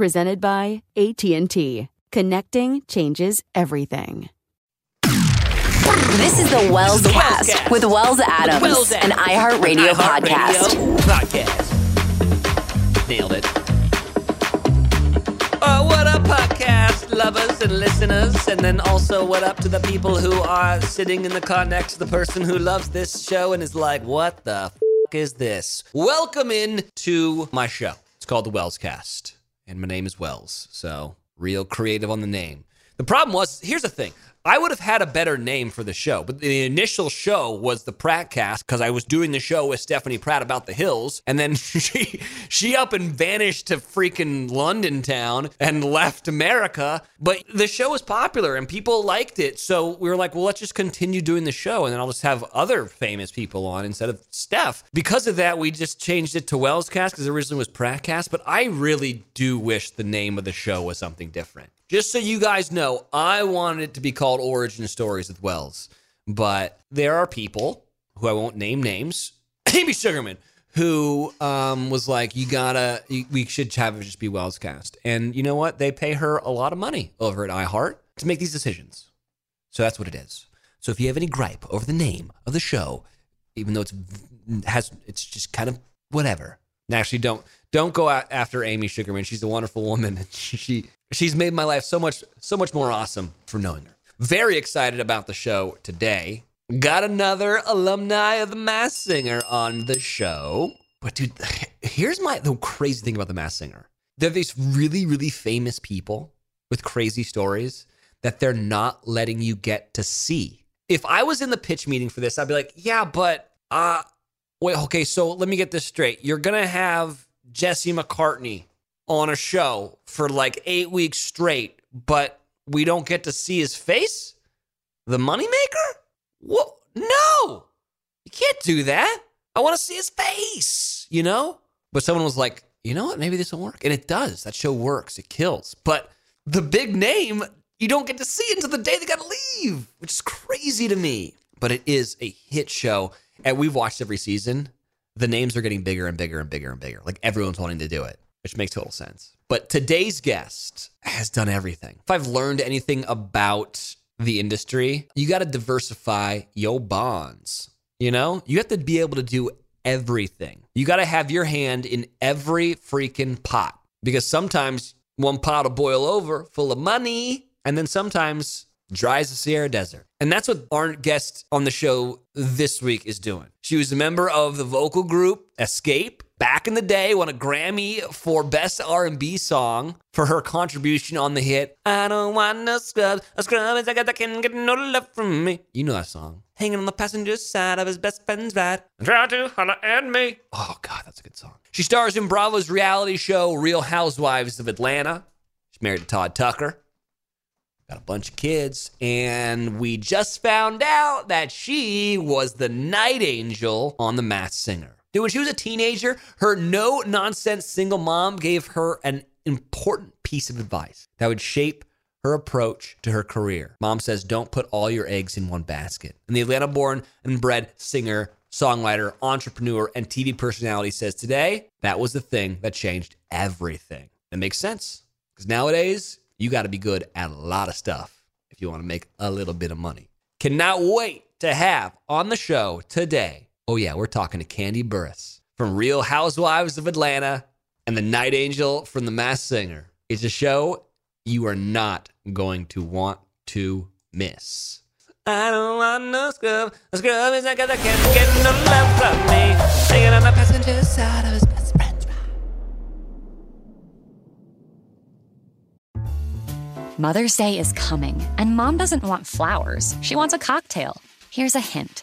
Presented by AT&T. Connecting changes everything. This is the Wells The Wells Cast Cast. with Wells Adams, Wells an Adams. iHeartRadio podcast. Podcast. Nailed it. Oh, what up, podcast lovers and listeners? And then also, what up to the people who are sitting in the car next to the person who loves this show and is like, what the f is this? Welcome in to my show. It's called The Wells Cast. And my name is Wells. So, real creative on the name. The problem was, here's the thing. I would have had a better name for the show, but the initial show was the Prattcast because I was doing the show with Stephanie Pratt about the hills, and then she she up and vanished to freaking London town and left America. But the show was popular and people liked it, so we were like, well, let's just continue doing the show, and then I'll just have other famous people on instead of Steph. Because of that, we just changed it to Wellscast because originally was Prattcast. But I really do wish the name of the show was something different. Just so you guys know, I wanted it to be called Origin Stories with Wells, but there are people who I won't name names, Amy Sugarman, who um, was like, "You gotta, we should have it just be Wells Cast." And you know what? They pay her a lot of money over at iHeart to make these decisions. So that's what it is. So if you have any gripe over the name of the show, even though it's has it's just kind of whatever. Actually, don't don't go out after Amy Sugarman. She's a wonderful woman. She she's made my life so much so much more awesome for knowing her. Very excited about the show today. Got another alumni of the Masked Singer on the show. But dude, here's my the crazy thing about the Masked Singer. They're these really really famous people with crazy stories that they're not letting you get to see. If I was in the pitch meeting for this, I'd be like, yeah, but uh wait, okay, so let me get this straight. You're gonna have Jesse McCartney on a show for like eight weeks straight, but we don't get to see his face? The moneymaker? What? No, you can't do that. I want to see his face, you know? But someone was like, you know what? Maybe this will work. And it does. That show works, it kills. But the big name, you don't get to see until the day they got to leave, which is crazy to me. But it is a hit show. And we've watched every season. The names are getting bigger and bigger and bigger and bigger. Like everyone's wanting to do it, which makes total sense. But today's guest has done everything. If I've learned anything about the industry, you got to diversify your bonds. You know, you have to be able to do everything. You got to have your hand in every freaking pot because sometimes one pot will boil over full of money, and then sometimes dry as the Sahara Desert. And that's what our guest on the show this week is doing. She was a member of the vocal group Xscape. Back in the day, won a Grammy for Best R&B Song for her contribution on the hit "I Don't Want No Scrubs." A scrub is a guy that can get no love from me. You know that song. Hanging on the passenger side of his best friend's ride try to holler at me. Oh God, that's a good song. She stars in Bravo's reality show Real Housewives of Atlanta. She's married to Todd Tucker got a bunch of kids, and we just found out that she was the night angel on The Masked Singer. Dude, when she was a teenager, her no nonsense single mom gave her an important piece of advice that would shape her approach to her career. Mom says, Don't put all your eggs in one basket. And the Atlanta born and bred singer, songwriter, entrepreneur, and TV personality says today, that was the thing that changed everything. It makes sense because nowadays, you got to be good at a lot of stuff if you want to make a little bit of money. Cannot wait to have on the show today. Oh, yeah, we're talking to Kandi Burruss from Real Housewives of Atlanta and the Night Angel from The Masked Singer. It's a show you are not going to want to miss. I don't want no scrub. A scrub is not cause I can't get no love from me. Hanging on the passenger side of his best friend's ride. Mother's Day is coming, and mom doesn't want flowers. She wants a cocktail. Here's a hint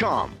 Realty.com.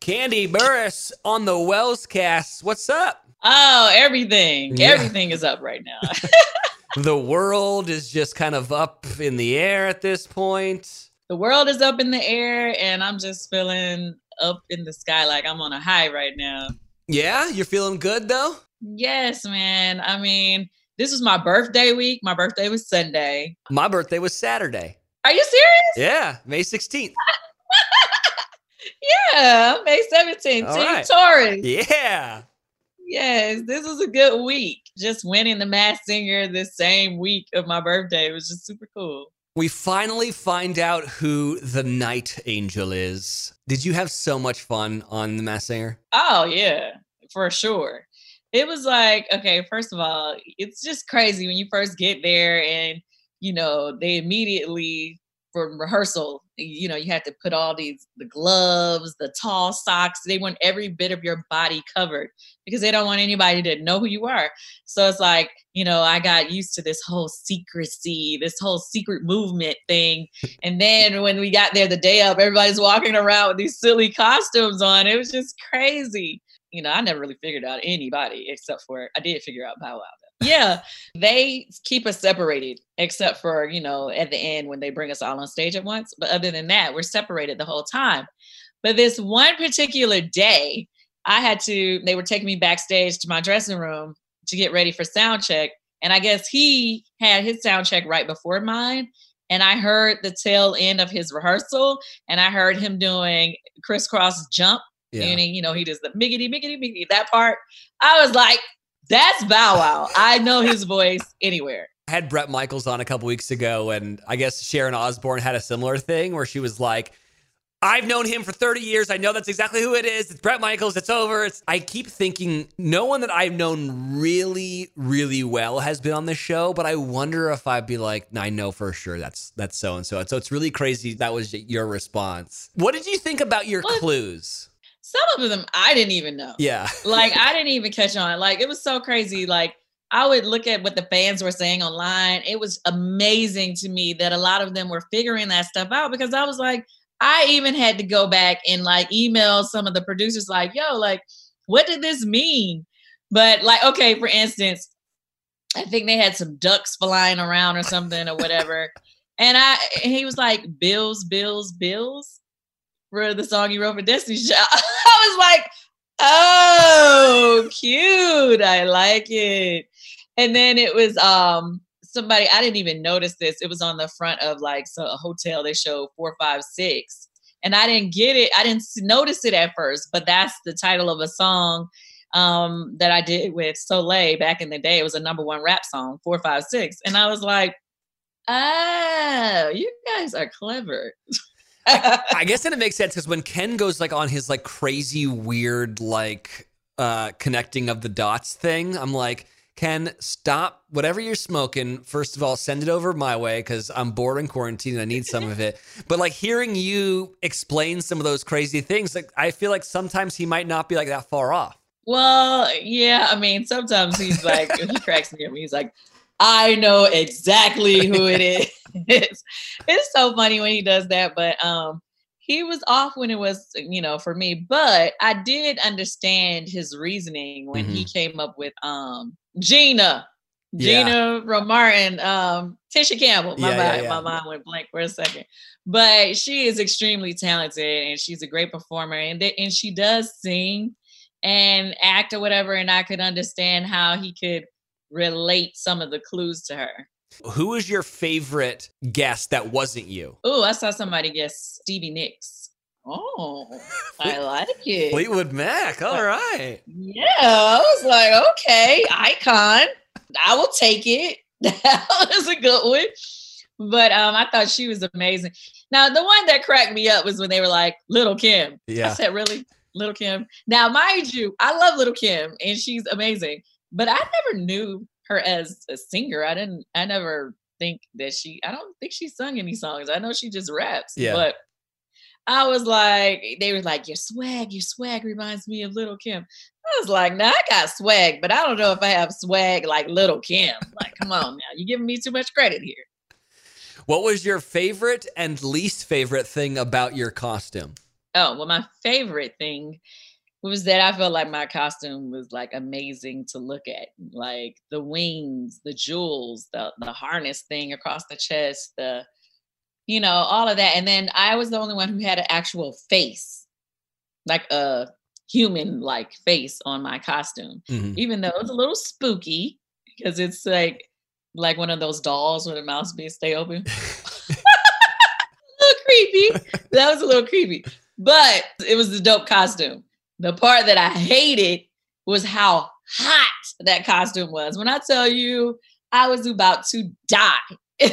Kandi Burruss on the Wells cast. What's up? Oh, everything. Yeah. Everything is up right now. The world is just kind of up in the air at this point. the world is up in the air and I'm just feeling up in the sky like I'm on a high right now. Yeah, you're feeling good though? Yes, man. I mean, this was my birthday week. My birthday was Sunday. My birthday was Saturday. Are you serious? Yeah, May 16th. Yeah, May 17th. All Team right. Taurus. Yeah. Yes, this was a good week. Just winning the Masked Singer this same week of my birthday was just super cool. We finally find out who the Night Angel is. Did you have so much fun on The Masked Singer? Oh yeah, for sure. It was like, okay, first of all, it's just crazy when you first get there and you know, they immediately from rehearsal, you know, you had to put all these the gloves, the tall socks, they want every bit of your body covered because they don't want anybody to know who you are. So it's like, you know, I got used to this whole secrecy, this whole secret movement thing. And then when we got there the day of, everybody's walking around with these silly costumes on. It was just crazy. You know, I never really figured out anybody except for I did figure out Bow Wow. Yeah, they keep us separated except for, you know, at the end when they bring us all on stage at once. But other than that, we're separated the whole time. But this one particular day, I had to, they were taking me backstage to my dressing room to get ready for sound check. And I guess he had his sound check right before mine. And I heard the tail end of his rehearsal and I heard him doing Kris Kross jump. Yeah. And he, you know, he does the miggity, miggity, miggity, that part. I was like, that's Bow Wow. I know his voice anywhere. I had Bret Michaels on a couple weeks ago, and I guess Sharon Osbourne had a similar thing where she was like, I've known him for 30 years. I know that's exactly who it is. It's Bret Michaels. It's over. It's, I keep thinking no one that I've known really, really well has been on the show, but I wonder if I'd be like, I know for sure that's that's so and so. So it's really crazy. That was your response. What did you think about your What? clues? Some of them I didn't even know. Yeah. like I didn't even catch on. Like it was so crazy. Like I would look at what the fans were saying online. It was amazing to me that a lot of them were figuring that stuff out because I was like, I even had to go back and like email some of the producers, like, yo, like, what did this mean? But like, okay, for instance, I think they had some ducks flying around or something or whatever. And I and he was like, Bills, Bills, Bills for the song you wrote for Destiny Child. I was like, oh, cute. I like it. And then it was um somebody I didn't even notice this. It was on the front of like so a hotel. They showed four, five, six, and I didn't get it. I didn't notice it at first, but that's the title of a song um that I did with Sole back in the day. It was a number one rap song, four, five, six, and I was like, oh, you guys are clever. I guess then it makes sense because when Ken goes like on his like crazy weird like uh connecting of the dots thing, I'm like, Ken, stop whatever you're smoking. First of all, send it over my way because I'm bored in quarantine and I need some of it. But like hearing you explain some of those crazy things, like I feel like sometimes he might not be like that far off. Well, yeah, I mean, sometimes he's like, he cracks me up. He's like, I know exactly who it is. it's so funny when he does that, but um, he was off when it was, you know, for me. But I did understand his reasoning when he came up with um Gina, Yeah. Gina Romar and um Tisha Campbell. My yeah, mind, yeah. my mind went blank for a second. But she is extremely talented and she's a great performer and th- and she does sing and act or whatever. And I could understand how he could relate some of the clues to her. Who was your favorite guest that wasn't you? Oh, I saw somebody guess Stevie Nicks. Oh, I like it. Fleetwood Mac. All right. Yeah, I was like, okay, icon. I will take it. That was a good one. But um, I thought she was amazing. Now, the one that cracked me up was when they were like, Little Kim. I Yeah. said, really? Little Kim. Now, mind you, I love Little Kim and she's amazing, but I never knew her as a singer. I didn't, I never think that she, I don't think she sung any songs. I know she just raps, Yeah. but I was like, they were like, your swag, your swag reminds me of Little Kim. I was like, nah, I got swag, but I don't know if I have swag like Little Kim. Like, come on now, you're giving me too much credit here. What was your favorite and least favorite thing about your costume? Oh, well, my favorite thing was that I felt like my costume was like amazing to look at. Like the wings, the jewels, the the harness thing across the chest, the you know, all of that. And then I was the only one who had an actual face, like a human like face on my costume. Mhm. Even though it was a little spooky because it's like like one of those dolls where the mouth be stay open. a little creepy. That was a little creepy. But it was a dope costume. The part that I hated was how hot that costume was. When I tell you I was about to die.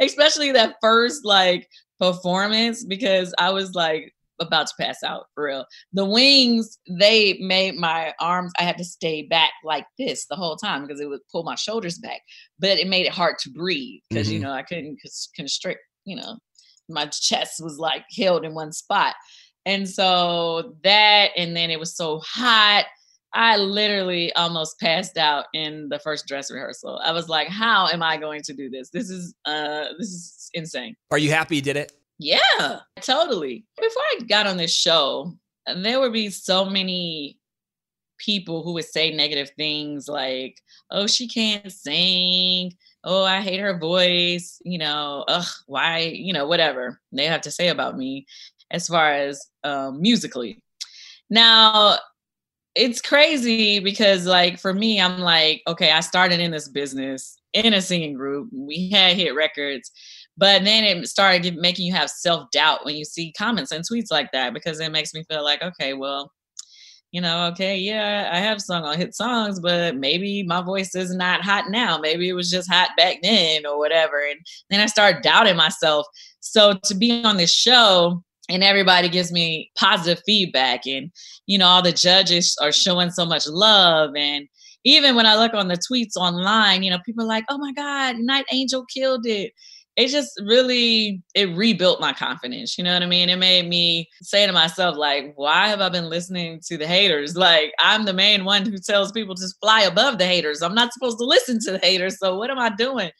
Especially that first like performance because I was like about to pass out for real. The wings, they made my arms, I had to stay back like this the whole time because it would pull my shoulders back. But it made it hard to breathe because, you Mhm. know, I couldn't constrict, you know, my chest was like held in one spot. And so that, and then it was so hot. I literally almost passed out in the first dress rehearsal. I was like, how am I going to do this? This is uh this is insane. Are you happy you did it? Yeah, totally. Before I got on this show, there would be so many people who would say negative things like, oh, she can't sing. Oh, I hate her voice. You know, ugh, why, you know, whatever they have to say about me as far as um, musically. Now, it's crazy because, like, for me, I'm like, okay, I started in this business in a singing group. We had hit records, but then it started making you have self doubt when you see comments and tweets like that because it makes me feel like, okay, well, you know, okay, yeah, I have sung on hit songs, but maybe my voice is not hot now. Maybe it was just hot back then or whatever. And then I started doubting myself. So to be on this show and everybody gives me positive feedback and you know all the judges are showing so much love and even when i look on the tweets online you know people are like oh my god night angel killed it. It just really it rebuilt my confidence you know what i mean? It made me say to myself like why have i been listening to the haters? Like i'm the main one who tells people to fly above the haters. I'm not supposed to listen to the haters so what am i doing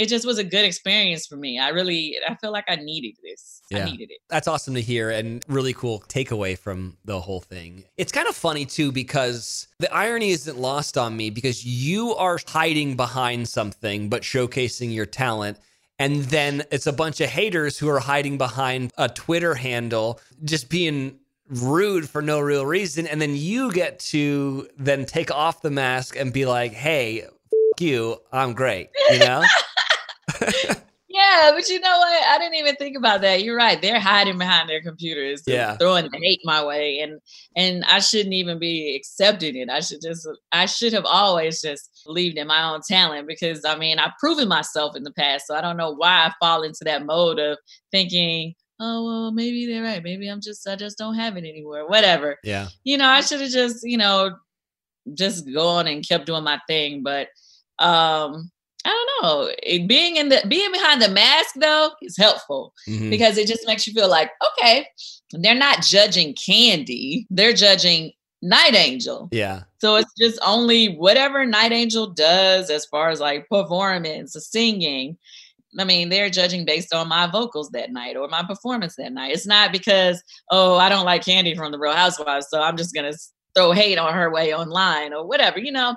it just was a good experience for me. I really, I feel like I needed this. Yeah. I needed it. That's awesome to hear and really cool takeaway from the whole thing. It's kind of funny too because the irony isn't lost on me because you are hiding behind something but showcasing your talent. And then it's a bunch of haters who are hiding behind a Twitter handle, just being rude for no real reason. And then you get to then take off the mask and be like, hey, f- you, I'm great, you know? yeah, but you know what? I didn't even think about that. You're right. They're hiding behind their computers, Yeah. throwing the hate my way, and and I shouldn't even be accepting it. I should just, I should have always just believed in my own talent because I mean, I've proven myself in the past, so I don't know why I fall into that mode of thinking, oh well, maybe they're right. Maybe I'm just, I just don't have it anymore. Whatever. Yeah. You know, I should have just, you know, just gone and kept doing my thing, but um I don't know. It, being in the being behind the mask though is helpful Mhm. because it just makes you feel like okay, they're not judging Kandi, they're judging Night Angel. Yeah. So it's just only whatever Night Angel does as far as like performance, singing. I mean, they're judging based on my vocals that night or my performance that night. It's not because, oh, I don't like Kandi from the Real Housewives, so I'm just gonna throw hate on her way online or whatever, you know.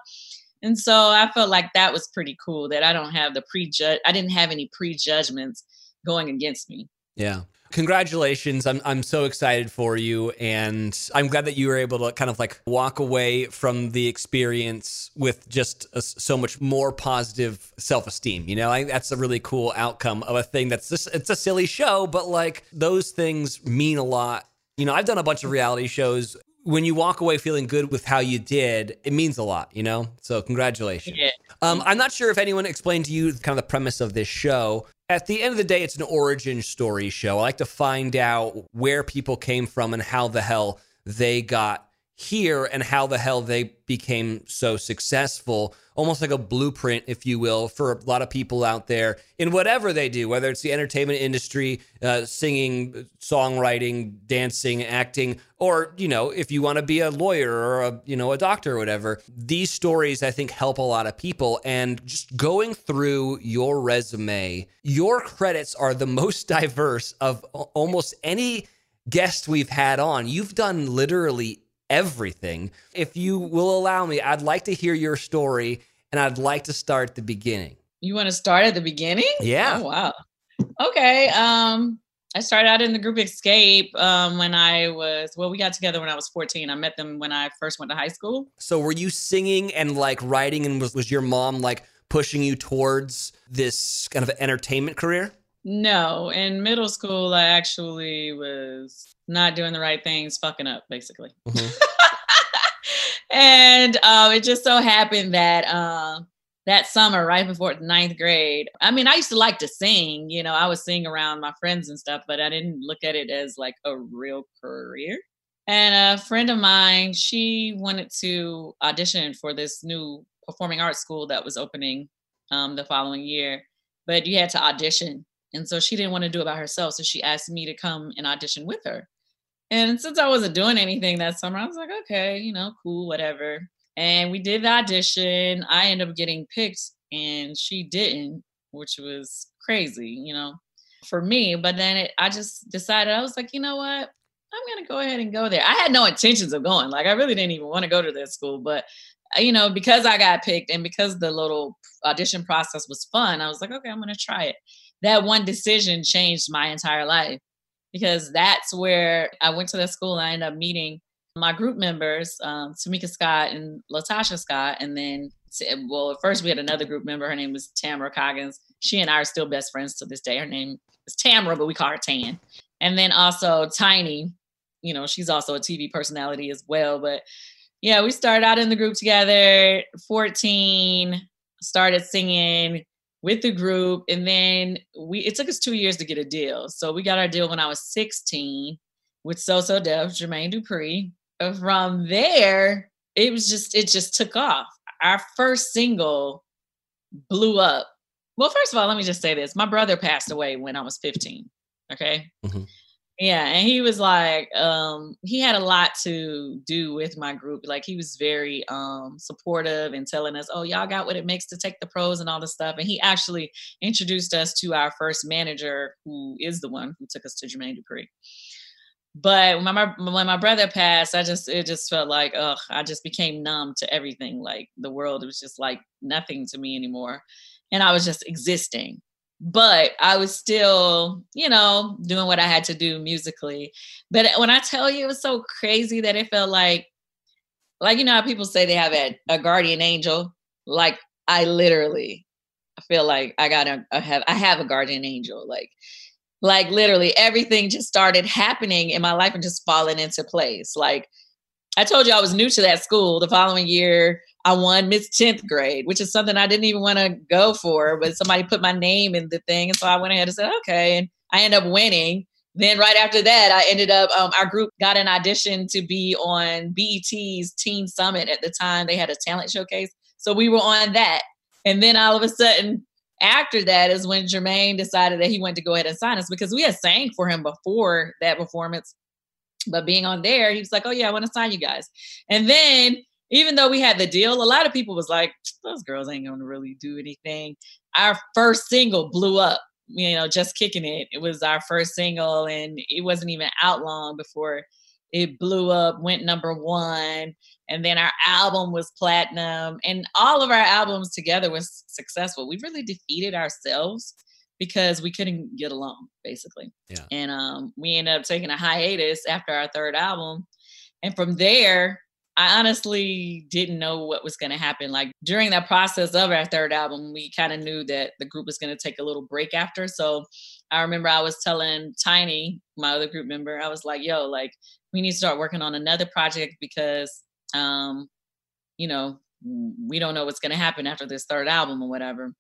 And so I felt like that was pretty cool that I don't have the prejudge. I didn't have any prejudgments going against me. Yeah. Congratulations. I'm I'm so excited for you and I'm glad that you were able to kind of like walk away from the experience with just a, so much more positive self-esteem. You know, I that's a really cool outcome of a thing that's just it's a silly show, but like those things mean a lot. You know, I've done a bunch of reality shows. When you walk away feeling good with how you did, it means a lot, you know? So congratulations. Yeah. Um, I'm not sure if anyone explained to you kind of the premise of this show. At the end of the day, it's an origin story show. I like to find out where people came from and how the hell they got here and how the hell they became so successful. Almost like a blueprint, if you will, for a lot of people out there in whatever they do, whether it's the entertainment industry, uh, singing, songwriting, dancing, acting, or you know, if you want to be a lawyer or a you know a doctor or whatever. These stories, I think, help a lot of people. And just going through your resume, your credits are the most diverse of almost any guest we've had on. You've done literally everything. If you will allow me, I'd like to hear your story and I'd like to start at the beginning. You want to start at the beginning? Yeah. Oh, wow. Okay. Um, I started out in the group Xscape um, when I was well. We got together when I was 14. I met them when I first went to high school. So were you singing and like writing and was, was your mom like pushing you towards this kind of entertainment career? No, in middle school, I actually was not doing the right things, fucking up, basically. and um, it just so happened that uh, that summer, right before ninth grade, I mean, I used to like to sing. You know, I was singing around my friends and stuff, but I didn't look at it as like a real career. And a friend of mine, she wanted to audition for this new performing arts school that was opening um, the following year, but you had to audition. And so she didn't want to do it by herself. So she asked me to come and audition with her. And since I wasn't doing anything that summer, I was like, okay, you know, cool, whatever. And we did the audition. I ended up getting picked and she didn't, which was crazy, you know, for me. But then it, I just decided, I was like, you know what? I'm going to go ahead and go there. I had no intentions of going. Like, I really didn't even want to go to that school. But, uh, you know, because I got picked and because the little audition process was fun, I was like, okay, I'm going to try it. That one decision changed my entire life because that's where I went to that school and I ended up meeting my group members, um, Tamika Scott and Latasha Scott. And then, well, at first we had another group member. Her name was Tamara Coggins. She and I are still best friends to this day. Her name is Tamara, but we call her Tan. And then also Tiny, you know, she's also a TV personality as well. But yeah, we started out in the group together, 14, started singing, with the group. And then we it took us two years to get a deal. So we got our deal when I was 16 with So So Def, Jermaine Dupri. From there, it was just it just took off. Our first single blew up. Well, first of all, let me just say this. My brother passed away when I was 15. Okay. Mm-hmm. Yeah, and he was like, um, he had a lot to do with my group. Like he was very um supportive and telling us, "Oh, y'all got what it makes to take the pros and all this stuff." And he actually introduced us to our first manager, who is the one who took us to Jermaine Dupri. But when my when my brother passed, I just it just felt like, ugh, I just became numb to everything. Like the world was just like nothing to me anymore, and I was just existing but I was still, you know, doing what I had to do musically. But when I tell you, it was so crazy that it felt like, like you know how people say they have a, a guardian angel. Like I literally, I feel like I got a, have I have a guardian angel. Like, like literally everything just started happening in my life and just falling into place. Like I told you I was new to that school. The following year, I won Miss 10th grade, which is something I didn't even want to go for, but somebody put my name in the thing. And so I went ahead and said, okay. And I ended up winning. Then right after that, I ended up, um, our group got an audition to be on BET's Teen Summit at the time. They had a talent showcase. So we were on that. And then all of a sudden, after that is when Jermaine decided that he wanted to go ahead and sign us because we had sang for him before that performance. But being on there, he was like, oh, yeah, I want to sign you guys. And then even though we had the deal, a lot of people was like, those girls ain't gonna really do anything. Our first single blew up, you know, just kicking it. It was our first single and it wasn't even out long before it blew up, went number one. And then our album was platinum, and all of our albums together was successful. We really defeated ourselves because we couldn't get along, basically. Yeah. And um, we ended up taking a hiatus after our third album. And from there, I honestly didn't know what was going to happen. Like during that process of our third album, we kind of knew that the group was going to take a little break after. So I remember I was telling Tiny, my other group member, I was like, yo, like, we need to start working on another project because, um, you know, we don't know what's going to happen after this third album or whatever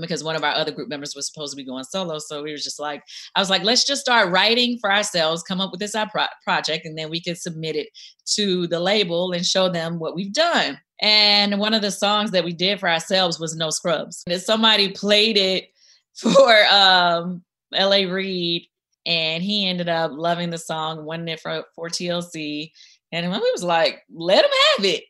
because one of our other group members was supposed to be going solo. So we were just like, I was like, let's just start writing for ourselves, come up with this pro- project, and then we could submit it to the label and show them what we've done. And one of the songs that we did for ourselves was No Scrubs. And somebody played it for um, L.A. Reid, and he ended up loving the song, wanting it for, for TLC. And we was like, let him have it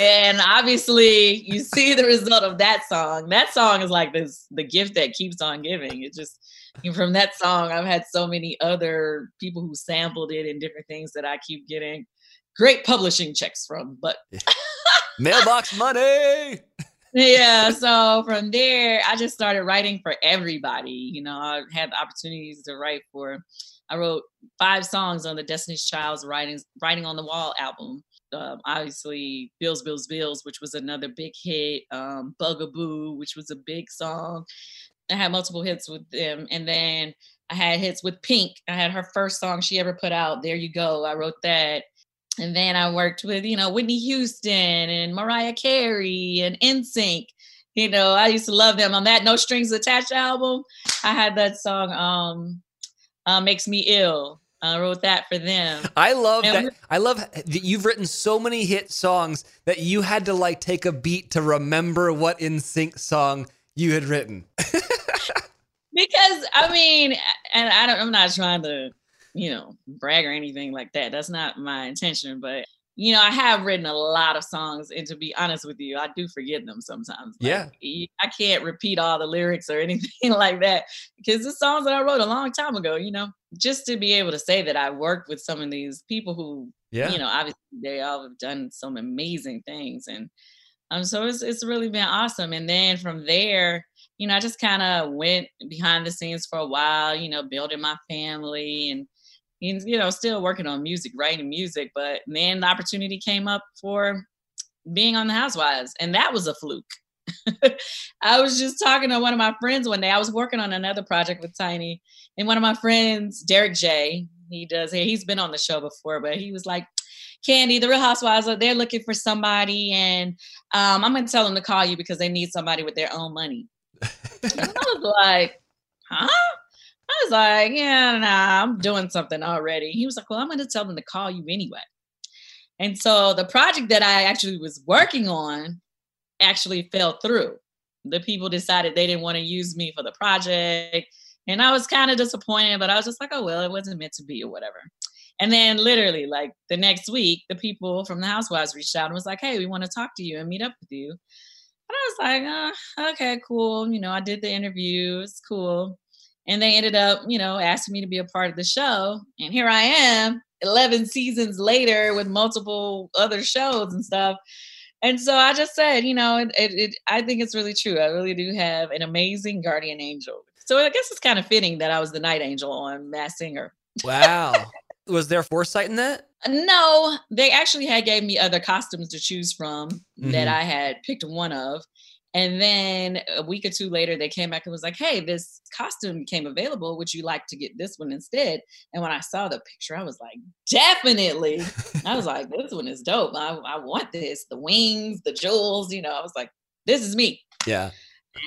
and obviously you see the result of that song. That song is like this the gift that keeps on giving. It just from that song i've had so many other people who sampled it and different things that i keep getting great publishing checks from but mailbox money! Yeah so from there i just started writing for everybody. You know i had the opportunities to write for i wrote five songs on the destiny's child's writing writing on the wall album um, obviously Bills, Bills, Bills, which was another big hit. Um, Bugaboo, which was a big song. I had multiple hits with them, and then I had hits with Pink. I had her first song she ever put out. There you go. I wrote that. And then I worked with, you know, Whitney Houston and Mariah Carey and NSYNC. You know, I used to love them on that No Strings Attached album. I had that song, um, uh, Makes Me Ill. I wrote that for them. I love and that. I love that you've written so many hit songs that you had to like take a beat to remember what NSYNC song you had written. because I mean, and I don't. I'm not trying to, you know, brag or anything like that. That's not my intention. But you know, I have written a lot of songs, and to be honest with you, I do forget them sometimes. Like, yeah, I can't repeat all the lyrics or anything like that because the songs that I wrote a long time ago. You know, just to be able to say that I worked with some of these people who, yeah. you know, obviously they all have done some amazing things, and um, so it's it's really been awesome. And then from there, you know, I just kind of went behind the scenes for a while, you know, building my family and you know, still working on music, writing music. But then the opportunity came up for being on the Housewives, and that was a fluke. I was just talking to one of my friends one day. I was working on another project with Tiny, and one of my friends, Derek J, he does. He's been on the show before, but he was like, Kandi, the Real Housewives, they're looking for somebody, and um, I'm going to tell them to call you because they need somebody with their own money." I was like, huh? I was like, yeah, nah, I'm doing something already. He was like, well, I'm going to tell them to call you anyway. And so the project that I actually was working on actually fell through. The people decided they didn't want to use me for the project. And I was kind of disappointed, but I was just like, oh, well, it wasn't meant to be or whatever. And then literally, like the next week, the people from the Housewives reached out and was like, hey, we want to talk to you and meet up with you. And I was like, oh, okay, cool. You know, I did the interview. It's cool. And they ended up, you know, asking me to be a part of the show. And here I am, 11 seasons later with multiple other shows and stuff. And so I just said, you know, it, it, it, I think it's really true. I really do have an amazing guardian angel. So I guess it's kind of fitting that I was the night angel on Masked Singer. Wow. was there foresight in that? No, they actually had gave me other costumes to choose from mm-hmm. that I had picked one of. And then a week or two later, they came back and was like, hey, this costume came available. Would you like to get this one instead? And when I saw the picture, I was like, definitely. I was like, this one is dope. I, I want this. The wings, the jewels, you know, I was like, this is me. Yeah.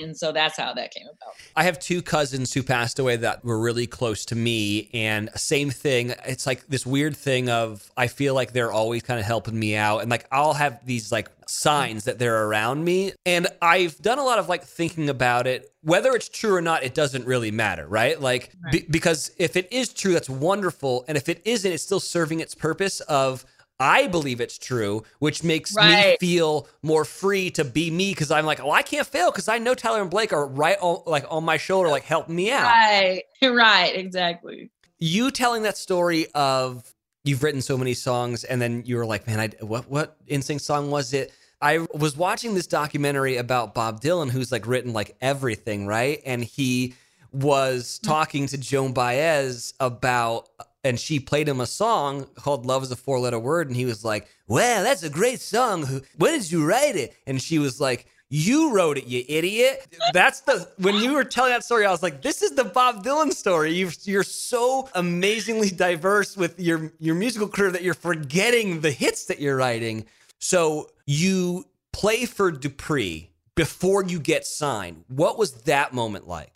And so that's how that came about. I have two cousins who passed away that were really close to me. And same thing. It's like this weird thing of I feel like they're always kind of helping me out. And like I'll have these like signs that they're around me. And I've done a lot of like thinking about it. Whether it's true or not, it doesn't really matter, right? Like, right. Be- because if it is true, that's wonderful. And if it isn't, it's still serving its purpose of I believe it's true, which makes right. me feel more free to be me because I'm like, oh, I can't fail because I know Tyler and Blake are right on, like on my shoulder, like helping me out. Right, right, exactly. You telling that story of you've written so many songs, and then you were like, man, I what what NSYNC song was it? I was watching this documentary about Bob Dylan, who's like written like everything, right? And he was mm. talking to Joan Baez about and she played him a song called Love is a Four Letter Word. And he was like, Well, that's a great song. When did you write it? And she was like, You wrote it, you idiot. That's the, when you were telling that story, I was like, This is the Bob Dylan story. you are so amazingly diverse with your, your musical career that you're forgetting the hits that you're writing. So you play for Dupri before you get signed. What was that moment like?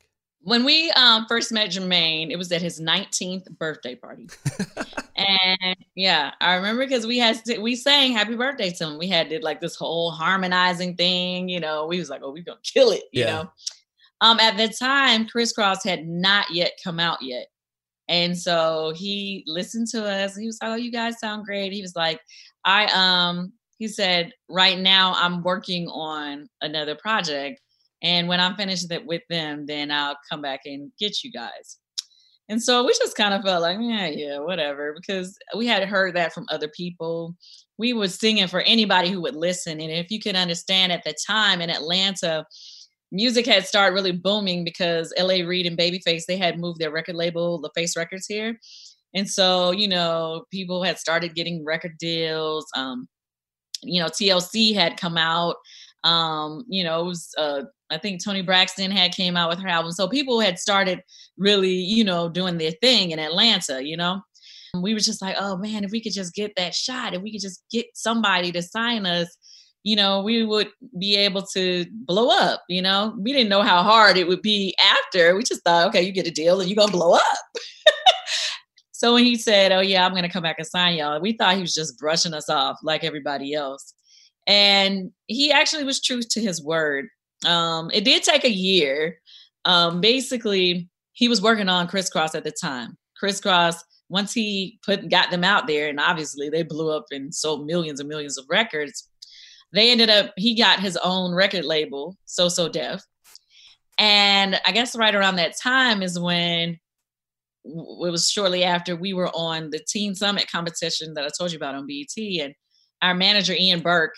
When we um, first met Jermaine, it was at his 19th birthday party. and yeah, I remember because we had we sang happy birthday to him. We had did like this whole harmonizing thing, you know. We was like, oh, we're gonna kill it, you yeah. know. Um, at the time, Kris Kross had not yet come out yet. And so he listened to us. He was like, Oh, you guys sound great. He was like, I um, he said, right now I'm working on another project and when I'm finished with them, then I'll come back and get you guys. And so we just kind of felt like, yeah, yeah, whatever, because we had heard that from other people. We were singing for anybody who would listen. And if you can understand at the time in Atlanta, music had started really booming because LA Reid and Babyface, they had moved their record label, LaFace Records here. And so, you know, people had started getting record deals. Um, you know, TLC had come out. Um, you know, it was uh, I think Toni Braxton had came out with her album. So people had started really, you know, doing their thing in Atlanta, you know. We were just like, oh man, if we could just get that shot, if we could just get somebody to sign us, you know, we would be able to blow up, you know. We didn't know how hard it would be after. We just thought, okay, you get a deal and you're gonna blow up. so when he said, Oh yeah, I'm gonna come back and sign y'all, we thought he was just brushing us off like everybody else. And he actually was true to his word. Um, it did take a year. Um, basically, he was working on Kris Kross at the time. Kris Kross, once he put got them out there, and obviously they blew up and sold millions and millions of records. They ended up he got his own record label, So So Def, and I guess right around that time is when it was shortly after we were on the Teen Summit competition that I told you about on BET, and our manager Ian Burke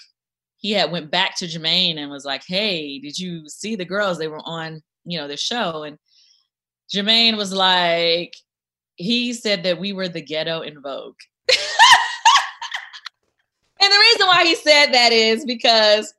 he had went back to Jermaine and was like, "Hey, did you see the girls? They were on, you know, the show." And Jermaine was like, he said that we were the ghetto En Vogue. and the reason why he said that is because,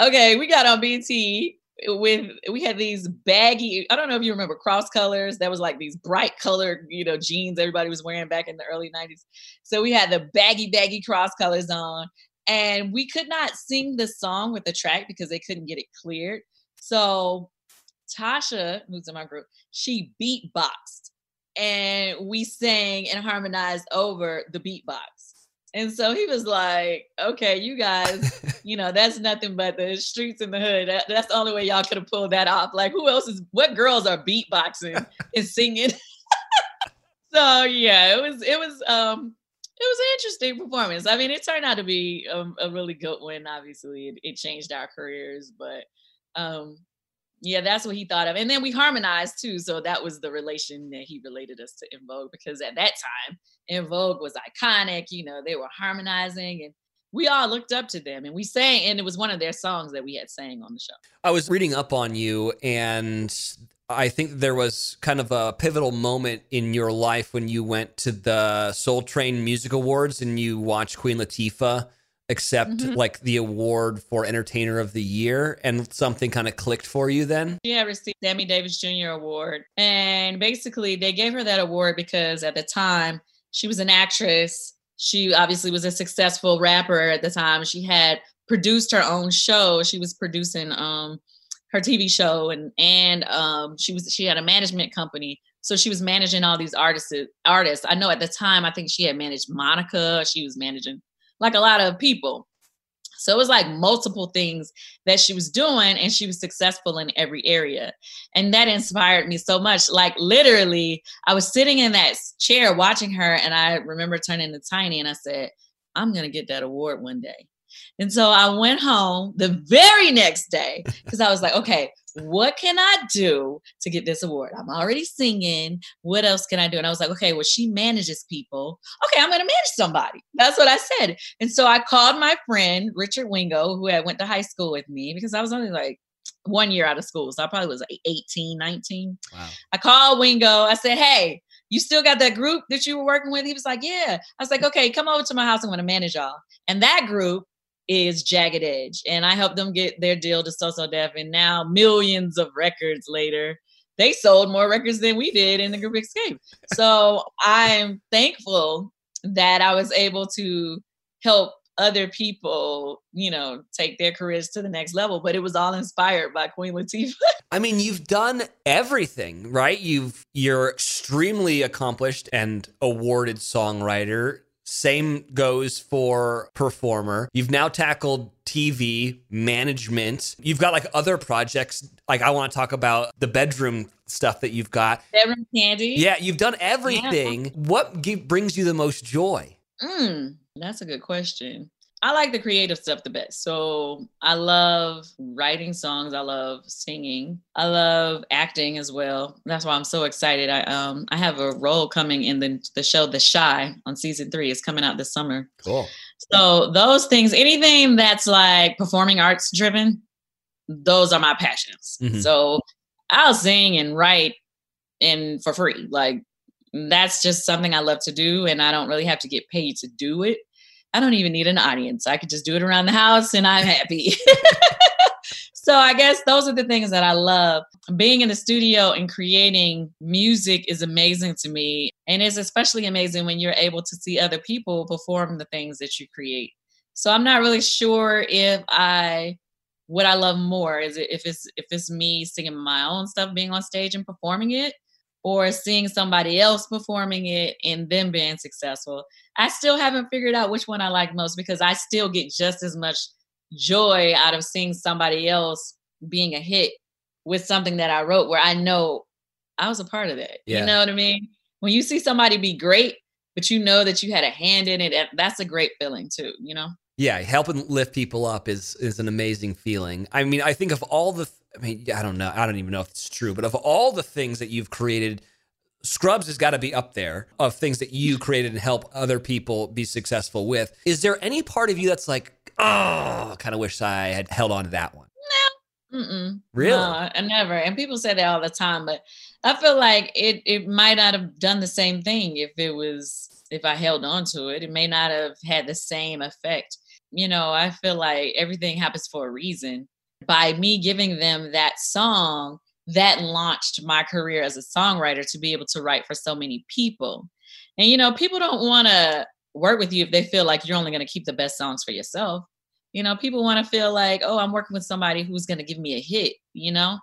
okay, we got on BT with we had these baggy i don't know if you remember cross colors that was like these bright colored you know jeans everybody was wearing back in the early 90s so we had the baggy baggy cross colors on and we could not sing the song with the track because they couldn't get it cleared. So Tasha, who's in my group, she beatboxed and we sang and harmonized over the beatbox. And so he was like, okay, you guys, you know, that's nothing but the streets in the hood. That, that's the only way y'all could have pulled that off. Like, who else is, what girls are beatboxing and singing? so yeah, it was, it was, um, was an interesting performance. I mean, it turned out to be a, a really good one. Obviously, it, it, changed our careers, but um, yeah, that's what he thought of. And then we harmonized too. So that was the relation that he related us to En Vogue because at that time, En Vogue was iconic. You know, they were harmonizing and we all looked up to them and we sang, and it was one of their songs that we had sang on the show. I was reading up on you and I think there was kind of a pivotal moment in your life when you went to the Soul Train Music Awards and you watched Queen Latifah accept mm-hmm. like the award for Entertainer of the Year and something kind of clicked for you then? She had received the Sammy Davis Jr. Award. And basically, they gave her that award because at the time she was an actress. She obviously was a successful rapper at the time. She had produced her own show. She was producing um her TV show and and um, she was she had a management company. So she was managing all these artists artists. I know at the time I think she had managed Monica, she was managing like a lot of people. So it was like multiple things that she was doing, and she was successful in every area. And that inspired me so much. Like, literally, I was sitting in that chair watching her, and I remember turning to Tiny and I said, I'm going to get that award one day. And so I went home the very next day because I was like, okay, what can I do to get this award? I'm already singing. What else can I do? And I was like, okay, well, she manages people. Okay, I'm going to manage somebody. That's what I said. And so I called my friend, Richard Wingo, who had went to high school with me because I was only like one year out of school. So I probably was like 18, 19. Wow. I called Wingo. I said, hey, you still got that group that you were working with? He was like, yeah. I was like, okay, come over to my house. I'm going to manage y'all. And that group is Jagged Edge. And I helped them get their deal to So So Def. And now, millions of records later, they sold more records than we did in the group Xscape. So I'm thankful that I was able to help other people, you know, take their careers to the next level. But it was all inspired by Queen Latifah. I mean, you've done everything, right? You've you're extremely accomplished and awarded songwriter. Same goes for performer. You've now tackled TV management. You've got like other projects. Like I want to talk about the bedroom stuff that you've got. Bedroom Kandi. Yeah, you've done everything. Yeah. What brings you the most joy? Mm, that's a good question. I like the creative stuff the best. So I love writing songs. I love singing. I love acting as well. That's why I'm so excited. I um I have a role coming in the the show The Chi on season three. It's coming out this summer. Cool. So those things, anything that's like performing arts driven, those are my passions. Mm-hmm. So I'll sing and write and for free. Like that's just something I love to do, and I don't really have to get paid to do it. I don't even need an audience. I could just do it around the house and I'm happy. so I guess those are the things that I love. Being in the studio and creating music is amazing to me. And it's especially amazing when you're able to see other people perform the things that you create. So I'm not really sure if I what I love more is it if it's if it's me singing my own stuff, being on stage and performing it, or seeing somebody else performing it and them being successful. I still haven't figured out which one I like most because I still get just as much joy out of seeing somebody else being a hit with something that I wrote where I know I was a part of that. Yeah. You know what I mean? When you see somebody be great, but you know that you had a hand in it, that's a great feeling too, you know? Yeah, helping lift people up is is an amazing feeling. I mean, I think of all the I mean, I don't know. I don't even know if it's true, but of all the things that you've created, Scrubs has got to be up there of things that you created and help other people be successful with. Is there any part of you that's like, oh, kind of wish I had held on to that one? No. Mm-mm. Really? No, I never. And people say that all the time, but I feel like it it might not have done the same thing if it was if I held on to it. It may not have had the same effect. You know, I feel like everything happens for a reason by me giving them that song that launched my career as a songwriter to be able to write for so many people. And you know, people don't want to work with you if they feel like you're only going to keep the best songs for yourself. You know, people want to feel like, oh, I'm working with somebody who's going to give me a hit, you know?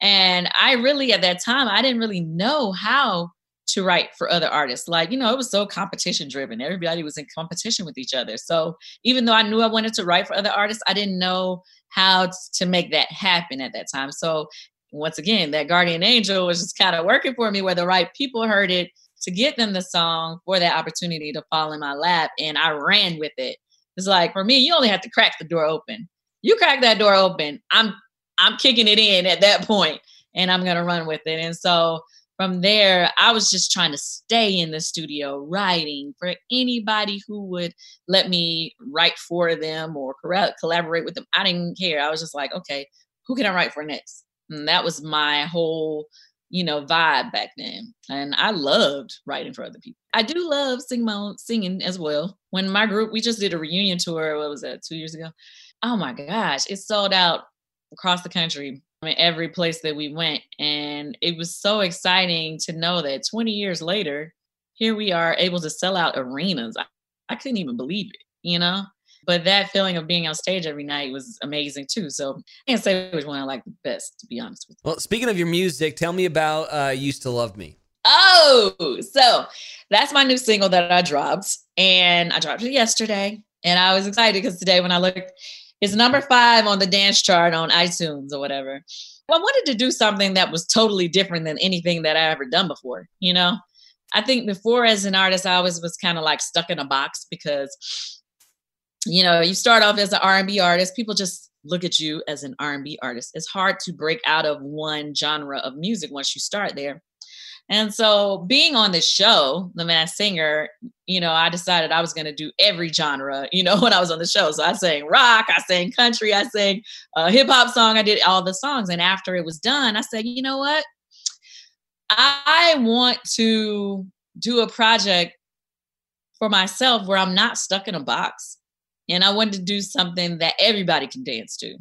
And I really, at that time, I didn't really know how to write for other artists. Like, you know, it was so competition driven. Everybody was in competition with each other. So even though I knew I wanted to write for other artists, I didn't know how to make that happen at that time. So once again, that guardian angel was just kind of working for me where the right people heard it to get them the song for that opportunity to fall in my lap. And I ran with it. It's like for me, you only have to crack the door open. You crack that door open, I'm I'm kicking it in at that point and I'm gonna run with it. And so from there, I was just trying to stay in the studio writing for anybody who would let me write for them or collaborate with them. I didn't care. I was just like, okay, who can I write for next? And that was my whole, you know, vibe back then. And I loved writing for other people. I do love sing my own singing as well. When my group, we just did a reunion tour, what was that, two years ago? Oh my gosh, it sold out across the country I mean, every place that we went. And it was so exciting to know that 20 years later, here we are able to sell out arenas. I, I couldn't even believe it, you know? But that feeling of being on stage every night was amazing too. So I can't say which one I like the best, to be honest with you. Well, speaking of your music, tell me about uh, Used to Love Me. Oh, so that's my new single that I dropped. And I dropped it yesterday. And I was excited because today when I looked, it's number five on the dance chart on iTunes or whatever. I wanted to do something that was totally different than anything that I ever done before, you know? I think before as an artist, I always was kind of like stuck in a box because, you know, you start off as an R&B artist, people just look at you as an R&B artist. It's hard to break out of one genre of music once you start there. And so being on the show, The Masked Singer, you know, I decided I was going to do every genre, you know, when I was on the show. So I sang rock, I sang country, I sang a hip hop song, I did all the songs. And after it was done, I said, you know what? I want to do a project for myself where I'm not stuck in a box. And I wanted to do something that everybody can dance to.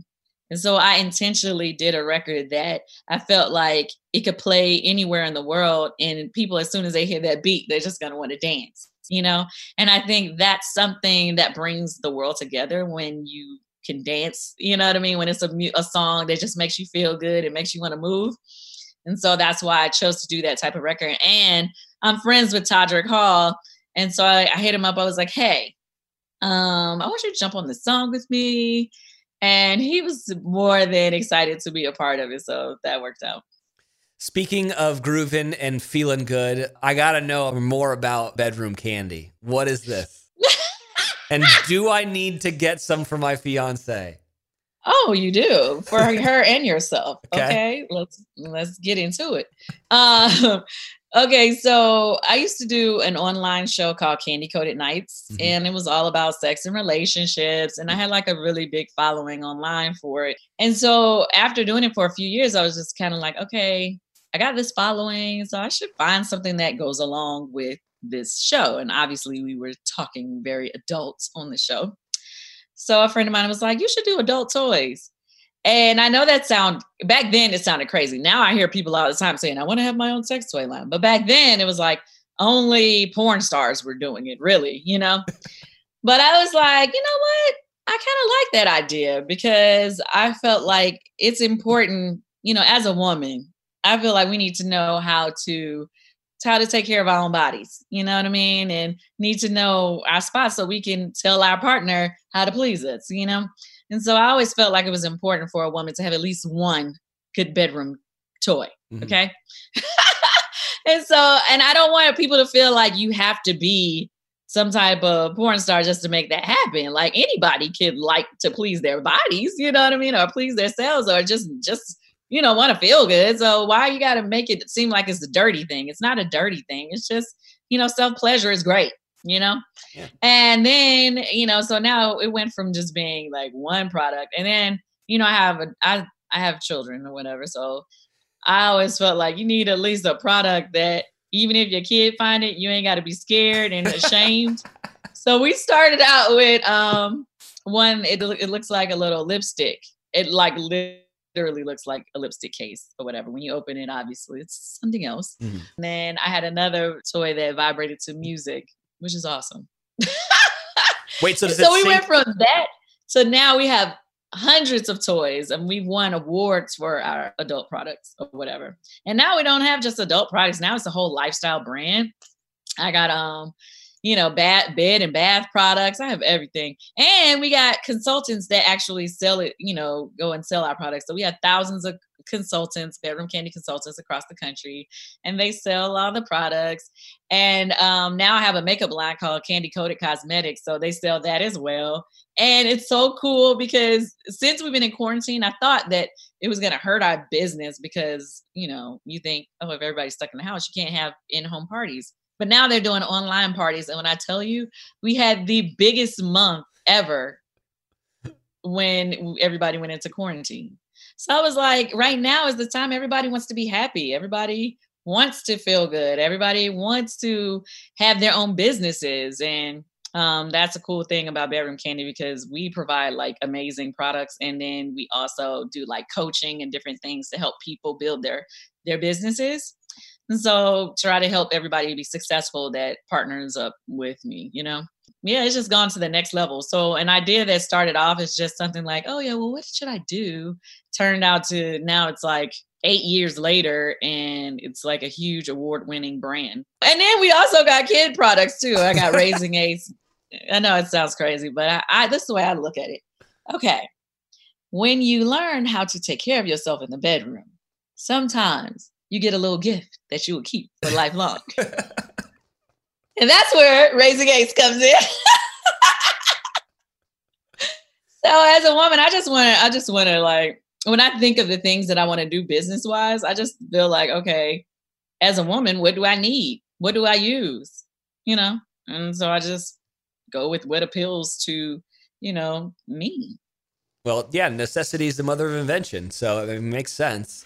And so I intentionally did a record that I felt like it could play anywhere in the world. And people, as soon as they hear that beat, they're just going to want to dance, you know? And I think that's something that brings the world together when you can dance, you know what I mean? When it's a, a song that just makes you feel good, it makes you want to move. And so that's why I chose to do that type of record. And I'm friends with Todrick Hall. And so I, I hit him up. I was like, hey, um, I want you to jump on the song with me and he was more than excited to be a part of it. So that worked out. Speaking of grooving and feeling good, I gotta know more about bedroom Kandi. What is this? and do I need to get some for my fiance? Oh, you do for her and yourself. Okay. okay. let's let's get into it. Um, Okay, so I used to do an online show called Kandi Koated Nights, mm-hmm. and it was all about sex and relationships. And I had like a really big following online for it. And so after doing it for a few years, I was just kind of like, okay, I got this following, so I should find something that goes along with this show. And obviously, we were talking very adults on the show. So a friend of mine was like, you should do adult toys. And I know that sound back then it sounded crazy. Now I hear people all the time saying, I want to have my own sex toy line. But back then it was like only porn stars were doing it, really, you know? but I was like, you know what? I kind of like that idea because I felt like it's important, you know, as a woman, I feel like we need to know how to how to take care of our own bodies, you know what I mean? And need to know our spots so we can tell our partner how to please us, you know? And so I always felt like it was important for a woman to have at least one good bedroom toy. Mm-hmm. Okay. and so, and I don't want people to feel like you have to be some type of porn star just to make that happen. Like anybody could like to please their bodies, you know what I mean? Or please their selves or just, just, you know, want to feel good. So why you got to make it seem like it's a dirty thing? It's not a dirty thing. It's just, you know, self pleasure is great you know? Yeah. And then, you know, so now it went from just being like one product. And then, you know, I have a I I have children or whatever. So I always felt like you need at least a product that even if your kid find it, you ain't got to be scared and ashamed. so we started out with um one it it looks like a little lipstick. It like literally looks like a lipstick case or whatever. When you open it, obviously it's something else. Mm-hmm. And then I had another toy that vibrated to music which is awesome. Wait, so so we went from that so now we have hundreds of toys and we've won awards for our adult products or whatever. And now we don't have just adult products. Now it's a whole lifestyle brand. I got um, you know, bad bed and bath products. I have everything. And we got consultants that actually sell it, you know, go and sell our products. So we have thousands of consultants, bedroom Kandi consultants across the country, and they sell all the products. And um, now I have a makeup line called Kandi Koated Cosmetics, so they sell that as well. And it's so cool because since we've been in quarantine, I thought that it was going to hurt our business because you know you think, oh, if everybody's stuck in the house, you can't have in-home parties. But now they're doing online parties, and when I tell you, we had the biggest month ever when everybody went into quarantine. So I was like, right now is the time everybody wants to be happy. Everybody wants to feel good. Everybody wants to have their own businesses. And um, that's a cool thing about Bedroom Kandi because we provide like amazing products and then we also do like coaching and different things to help people build their their businesses. And so try to help everybody be successful that partners up with me, you know? Yeah, it's just gone to the next level. So an idea that started off is just something like, oh yeah, well, what should I do? Turned out to now it's like eight years later and it's like a huge award winning brand. And then we also got kid products too. I got Raising Ace. I know it sounds crazy, but I, I this is the way I look at it. Okay. When you learn how to take care of yourself in the bedroom, sometimes you get a little gift that you will keep for lifelong. and that's where Raising Ace comes in. so as a woman, I just want to, I just want to like, when I think of the things that I want to do business wise, I just feel like, okay, as a woman, what do I need? What do I use? You know? And so I just go with what appeals to, you know, me. Well, yeah, necessity is the mother of invention. So it makes sense.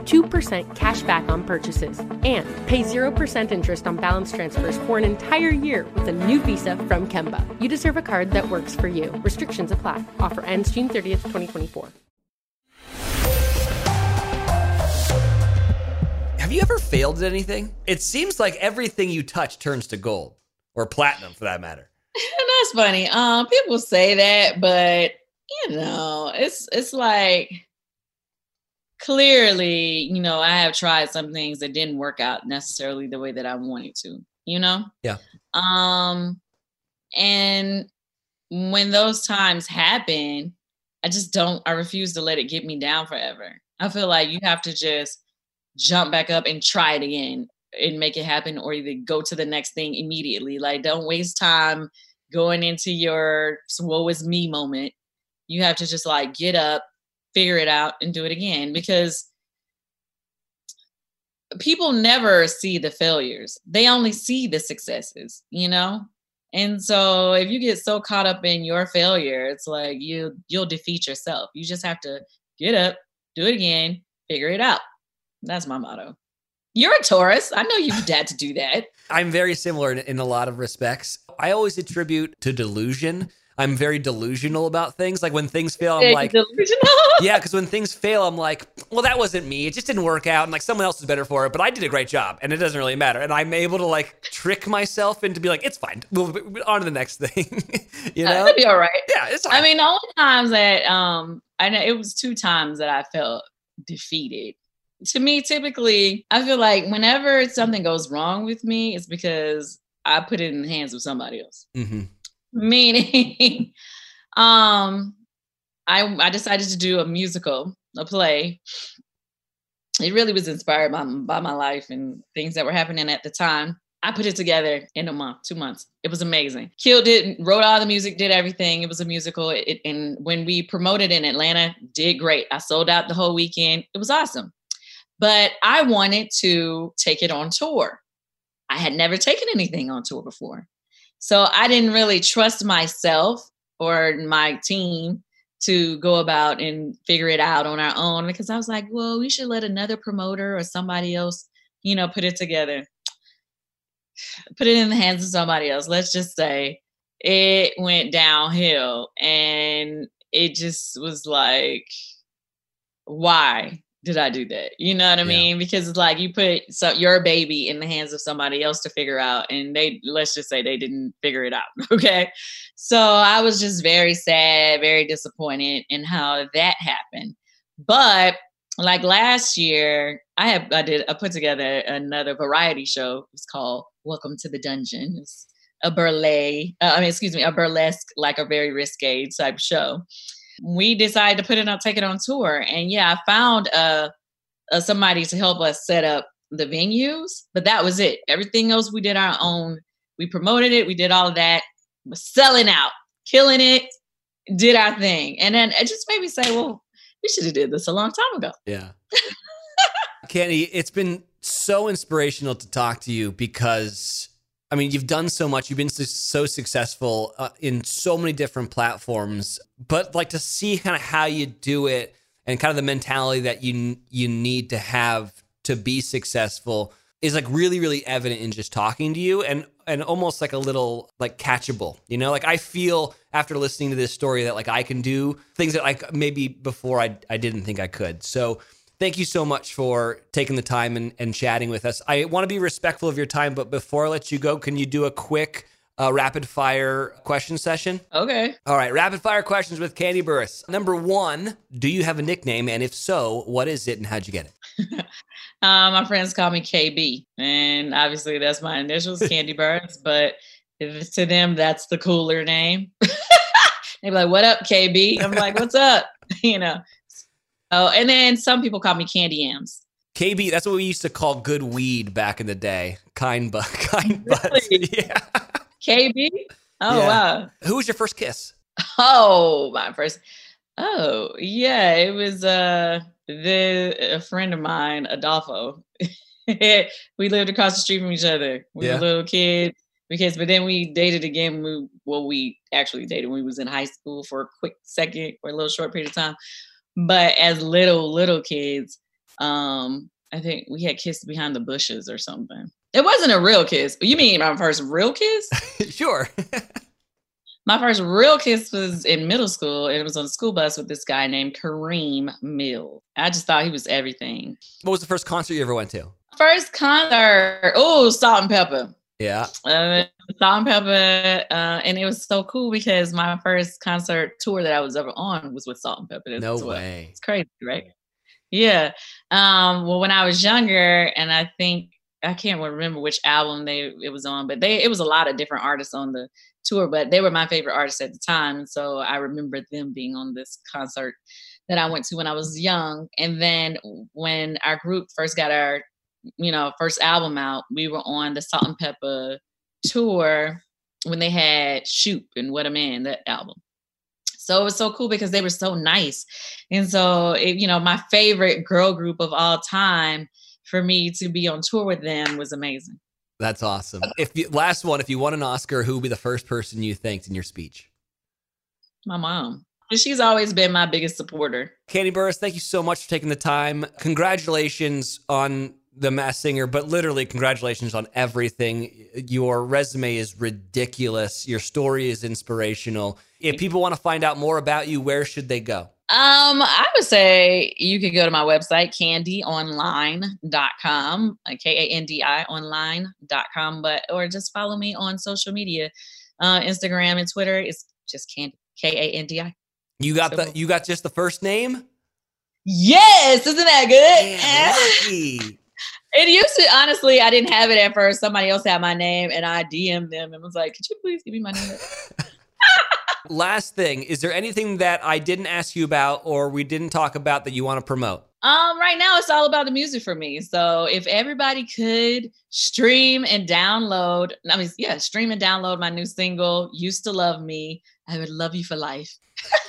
2% cash back on purchases and pay 0% interest on balance transfers for an entire year with a new visa from Kemba. You deserve a card that works for you. Restrictions apply. Offer ends June 30th, 2024. Have you ever failed at anything? It seems like everything you touch turns to gold or platinum for that matter. That's funny. Um, people say that, but you know, it's it's like clearly, you know, I have tried some things that didn't work out necessarily the way that I wanted to, you know? Yeah. Um, and when those times happen, I just don't, I refuse to let it get me down forever. I feel like you have to just jump back up and try it again and make it happen or either go to the next thing immediately. Like don't waste time going into your woe is me moment. You have to just like get up, figure it out and do it again because people never see the failures. They only see the successes, you know? And so if you get so caught up in your failure, it's like you you'll defeat yourself. You just have to get up, do it again, figure it out. That's my motto. You're a Taurus. I know you've had to do that. I'm very similar in, in a lot of respects. I always attribute to delusion. I'm very delusional about things. Like when things fail, I'm like, delusional. yeah, because when things fail, I'm like, well, that wasn't me. It just didn't work out, and like someone else is better for it. But I did a great job, and it doesn't really matter. And I'm able to like trick myself into be like, it's fine. We'll we'll- on to the next thing. you Uh, know? It'll be all right. Yeah, it's I mean, the only times that um I know it was two times that I felt defeated. To me, typically, I feel like whenever something goes wrong with me, it's because I put it in the hands of somebody else. hmm Meaning, um, I I decided to do a musical, a play. It really was inspired by by my life and things that were happening at the time. I put it together in a month, two months. It was amazing. Killed it, wrote all the music, did everything. It was a musical. It, and when we promoted in Atlanta, did great. I sold out the whole weekend. It was awesome. But I wanted to take it on tour. I had never taken anything on tour before. So I didn't really trust myself or my team to go about and figure it out on our own because I was like, well, we should let another promoter or somebody else, you know, put it together. Put it in the hands of somebody else. Let's just say it went downhill and it just was like, why did I do that? You know what I mean? Because it's like you put so your baby in the hands of somebody else to figure out, and they let's just say they didn't figure it out. Okay. So I was just very sad, very disappointed in how that happened. But like last year, I have I did I put together another variety show. It's called Welcome to the Dungeon. It's a burlesque, uh, I mean, excuse me, a burlesque, like a very risque type show we decided to put it on take it on tour. And yeah i found uh, uh somebody to help us set up the venues but that was it. Everything else we did our own. We promoted it we did all of that was selling out killing it did our thing. And then it just made me say well we should have did this a long time ago. Yeah. Kandi, it's been so inspirational to talk to you because I mean, you've done so much. You've been so, successful uh, in so many different platforms, but like to see kind of how you do it and kind of the mentality that you you need to have to be successful is like really really evident in just talking to you and and almost like a little like catchable you know? Like i feel after listening to this story that like i can do things that like maybe before i, I didn't think i could. So thank you so much for taking the time and, and chatting with us. I want to be respectful of your time but before i let you go can you do a quick uh, rapid fire question session? Okay. All right rapid fire questions with Kandi Burruss. Number one do you have a nickname? And if so what is it and how'd you get it? Uh, my friends call me kb and obviously that's my initials candy Burruss but if it's to them that's the cooler name. They'd be like what up kb i'm like what's up? You know oh and then some people call me candy yams KB, that's what we used to call good weed back in the day. Kind but kind but yeah. kb oh Yeah. wow Who was your first kiss? Oh, my first. Oh, yeah, it was uh the a friend of mine, Adolfo. we lived across the street from each other. We Yeah. were little kids, because but then we dated again. We well, we actually dated when we was in high school for a quick second or a little short period of time. But as little little kids, um, I think we had kissed behind the bushes or something. It wasn't a real kiss. You mean my first real kiss? sure. My first real kiss was in middle school, and it was on a school bus with this guy named Kareem Mill. I just thought he was everything. What was the first concert you ever went to? First concert, oh, Salt-N-Pepa. Yeah. Uh, Salt-N-Pepa, uh, and it was so cool because my first concert tour that I was ever on was with Salt-N-Pepa. No as well. way. It's crazy, right? Yeah. Um, well, when I was younger, and I think I can't remember which album they it was on, but they it was a lot of different artists on the tour, but they were my favorite artists at the time. And so I remember them being on this concert that I went to when I was young. And then when our group first got our, you know, first album out, we were on the Salt-N-Pepa tour when they had Shoop and Whatta Man, that album. So it was so cool because they were so nice. And so, it, you know, my favorite girl group of all time for me to be on tour with them was amazing. That's awesome. If you, last one, if you won an Oscar, who would be the first person you thanked in your speech? My mom. She's always been my biggest supporter. Kandi Burruss, thank you so much for taking the time. Congratulations on the Masked Singer, but literally congratulations on everything. Your resume is ridiculous. Your story is inspirational. If people want to find out more about you, where should they go? Um, I would say you could go to my website, kandionline.com, uh, K-A-N-D-I online.com, but or just follow me on social media, uh, Instagram and Twitter. It's just Kandi K-A-N-D-I. You got the you got just the first name? Yes, isn't that good? It used to honestly, I didn't have it at first. Somebody else had my name, and I DM'd them and was like, "Could you please give me my name?" Last thing, is there anything that I didn't ask you about or we didn't talk about that you want to promote? Um, right now it's all about the music for me. So if everybody could stream and download, I mean, yeah, stream and download my new single, Used to Love Me, I would love you for life.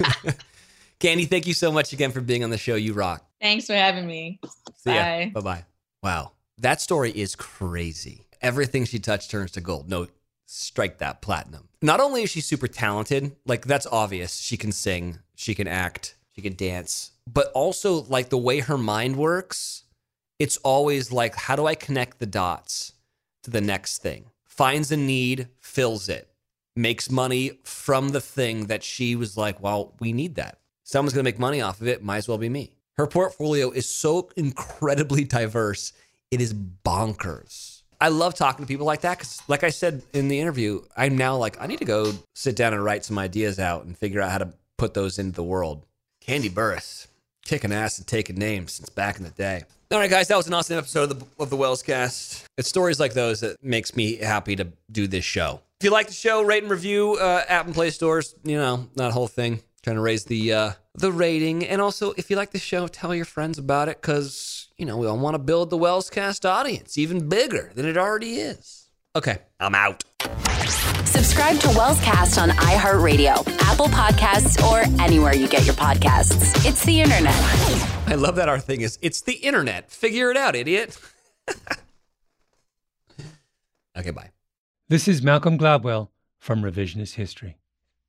Kandi, thank you so much again for being on the show. You rock. Thanks for having me. See ya. Bye. Bye bye. Wow. That story is crazy. Everything she touched turns to gold. No, strike that platinum. Not only is she super talented, like that's obvious. She can sing, she can act, she can dance, but also like the way her mind works, it's always like, how do I connect the dots to the next thing? Finds a need, fills it, makes money from the thing that she was like, well, we need that. Someone's going to make money off of it. Might as well be me. Her portfolio is so incredibly diverse. It is bonkers. I love talking to people like that because, like I said in the interview, I'm now like, I need to go sit down and write some ideas out and figure out how to put those into the world. Kandi Burruss, kicking ass and taking names since back in the day. All right, guys, that was an awesome episode of the, of the Wells Cast. It's stories like those that makes me happy to do this show. If you like the show, rate and review uh, app and play stores. You know that whole thing. Trying to raise the uh, the rating, and also if you like the show, tell your friends about it because you know we all want to build the Wells Cast audience even bigger than it already is. Okay, I'm out. Subscribe to Wellscast on iHeartRadio, Apple Podcasts, or anywhere you get your podcasts. It's the internet. I love that our thing is it's the internet. Figure it out, idiot. okay, bye. This is Malcolm Gladwell from Revisionist History.